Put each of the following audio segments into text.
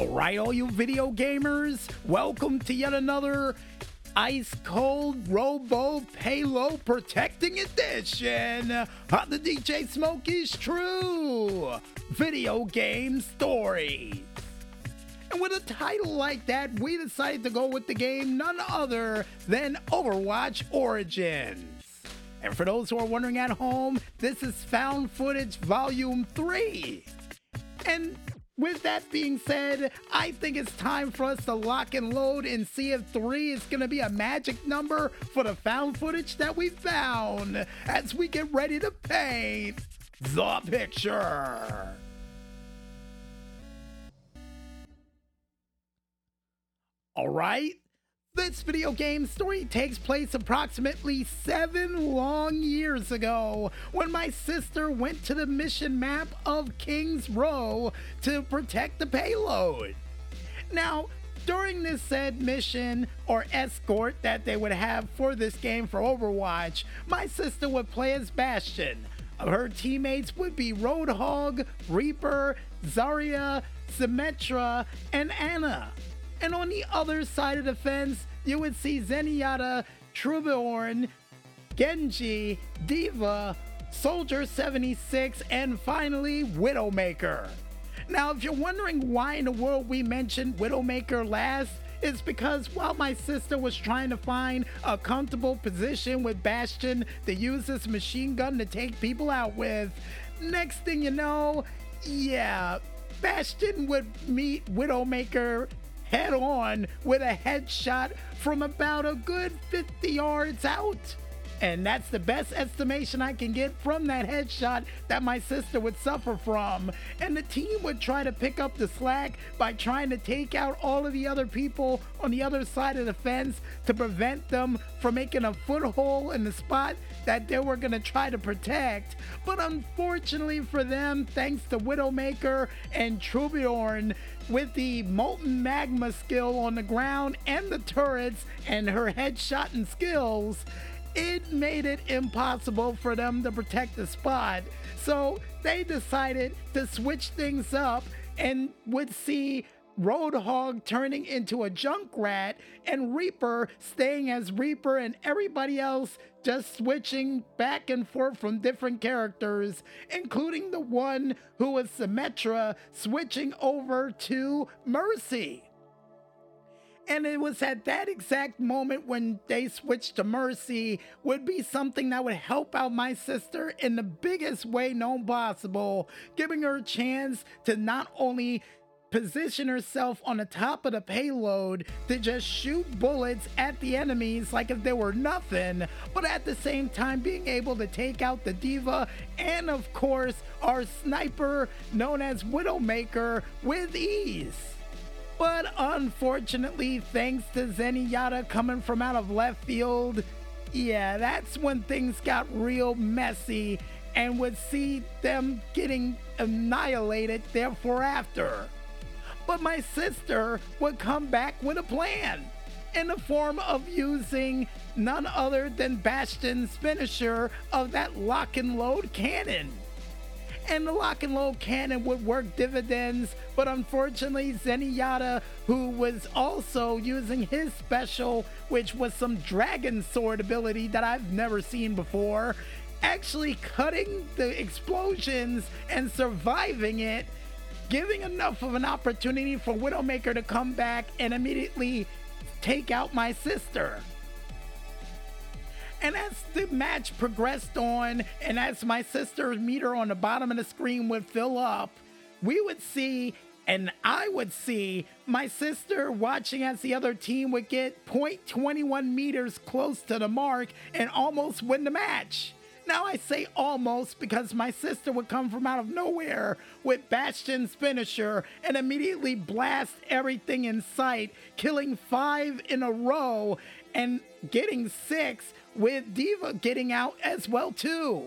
Alright, all you video gamers, welcome to yet another ice cold Robo Payload Protecting Edition on the DJ Smokey's True Video Game Story. And with a title like that, we decided to go with the game none other than Overwatch Origins. And for those who are wondering at home, this is Found Footage Volume 3. And with that being said, I think it's time for us to lock and load and see if 3 is going to be a magic number for the found footage that we found as we get ready to paint the picture. Alright, this video game story takes place approximately seven long years ago when my sister went to the mission map of King's Row to protect the payload. Now, during this said mission or escort that they would have for this game for Overwatch, my sister would play as Bastion. Her teammates would be Roadhog, Reaper, Zarya, Symmetra, and Ana. And on the other side of the fence, you would see Zenyatta, Torbjorn, Genji, D.Va, Soldier 76, and finally Widowmaker. Now, if you're wondering why in the world we mentioned Widowmaker last, it's because while my sister was trying to find a comfortable position with Bastion to use this machine gun to take people out with, next thing you know, yeah, Bastion would meet Widowmaker head on with a headshot from about a good 50 yards out. And that's the best estimation I can get from that headshot that my sister would suffer from. And the team would try to pick up the slack by trying to take out all of the other people on the other side of the fence to prevent them from making a foothold in the spot that they were going to try to protect. But unfortunately for them, thanks to Widowmaker and Torbjorn, with the molten magma skill on the ground and the turrets and her headshot and skills, it made it impossible for them to protect the spot. So they decided to switch things up and would see Roadhog turning into a Junkrat and Reaper staying as Reaper and everybody else just switching back and forth from different characters, including the one who was Symmetra switching over to Mercy. And it was at that exact moment when they switched to Mercy would be something that would help out my sister in the biggest way known possible, giving her a chance to not only position herself on the top of the payload to just shoot bullets at the enemies like if they were nothing, but at the same time being able to take out the D.Va and, of course, our sniper known as Widowmaker with ease. But unfortunately, thanks to Zenyatta coming from out of left field, yeah, that's when things got real messy and would see them getting annihilated therefore after. But my sister would come back with a plan in the form of using none other than Bastion's finisher of that lock and load cannon and the lock and load cannon would work dividends, but unfortunately, Zenyatta, who was also using his special, which was some dragon sword ability that I've never seen before, actually cutting the explosions and surviving it, giving enough of an opportunity for Widowmaker to come back and immediately take out my sister. And as the match progressed on, and as my sister's meter on the bottom of the screen would fill up, we would see, and I would see, my sister watching as the other team would get 0.21 meters close to the mark and almost win the match. Now I say almost because my sister would come from out of nowhere with Bastion's finisher and immediately blast everything in sight, killing five in a row and getting six with D.Va getting out as well too.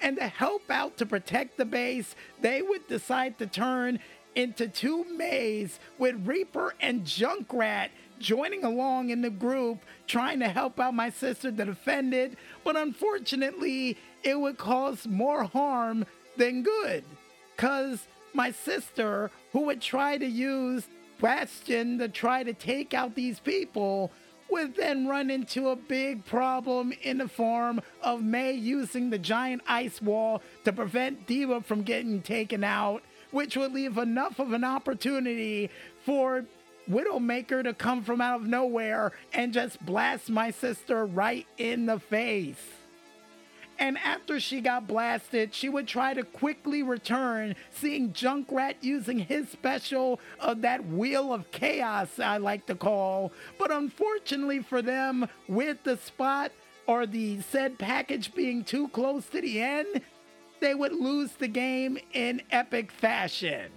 And to help out to protect the base, they would decide to turn into two Meis with Reaper and Junkrat joining along in the group, trying to help out my sister defend it. But unfortunately, it would cause more harm than good. Because my sister, who would try to use Bastion to try to take out these people, would then run into a big problem in the form of Mei using the giant ice wall to prevent D.Va from getting taken out, which would leave enough of an opportunity for Widowmaker to come from out of nowhere and just blast my sister right in the face. And after she got blasted, she would try to quickly return, seeing Junkrat using his special of that Wheel of Chaos, I like to call. But unfortunately for them, with the spot or the said package being too close to the end, they would lose the game in epic fashion.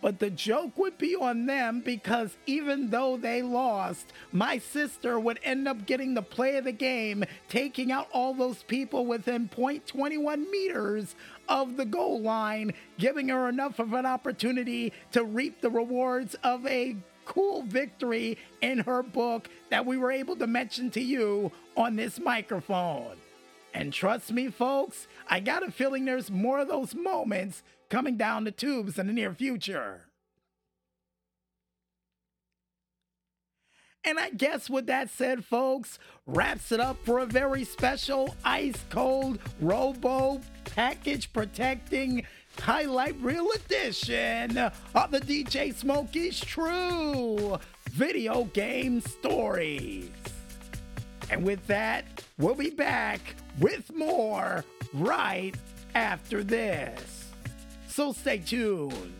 But the joke would be on them because even though they lost, my sister would end up getting the play of the game, taking out all those people within 0.21 meters of the goal line, giving her enough of an opportunity to reap the rewards of a cool victory in her book that we were able to mention to you on this microphone. And trust me, folks, I got a feeling there's more of those moments coming down the tubes in the near future. And I guess with that said, folks, wraps it up for a very special ice cold robo package protecting highlight reel edition of the DJ Smokey's True Video Game Stories. And with that, we'll be back with more right after this. So stay tuned.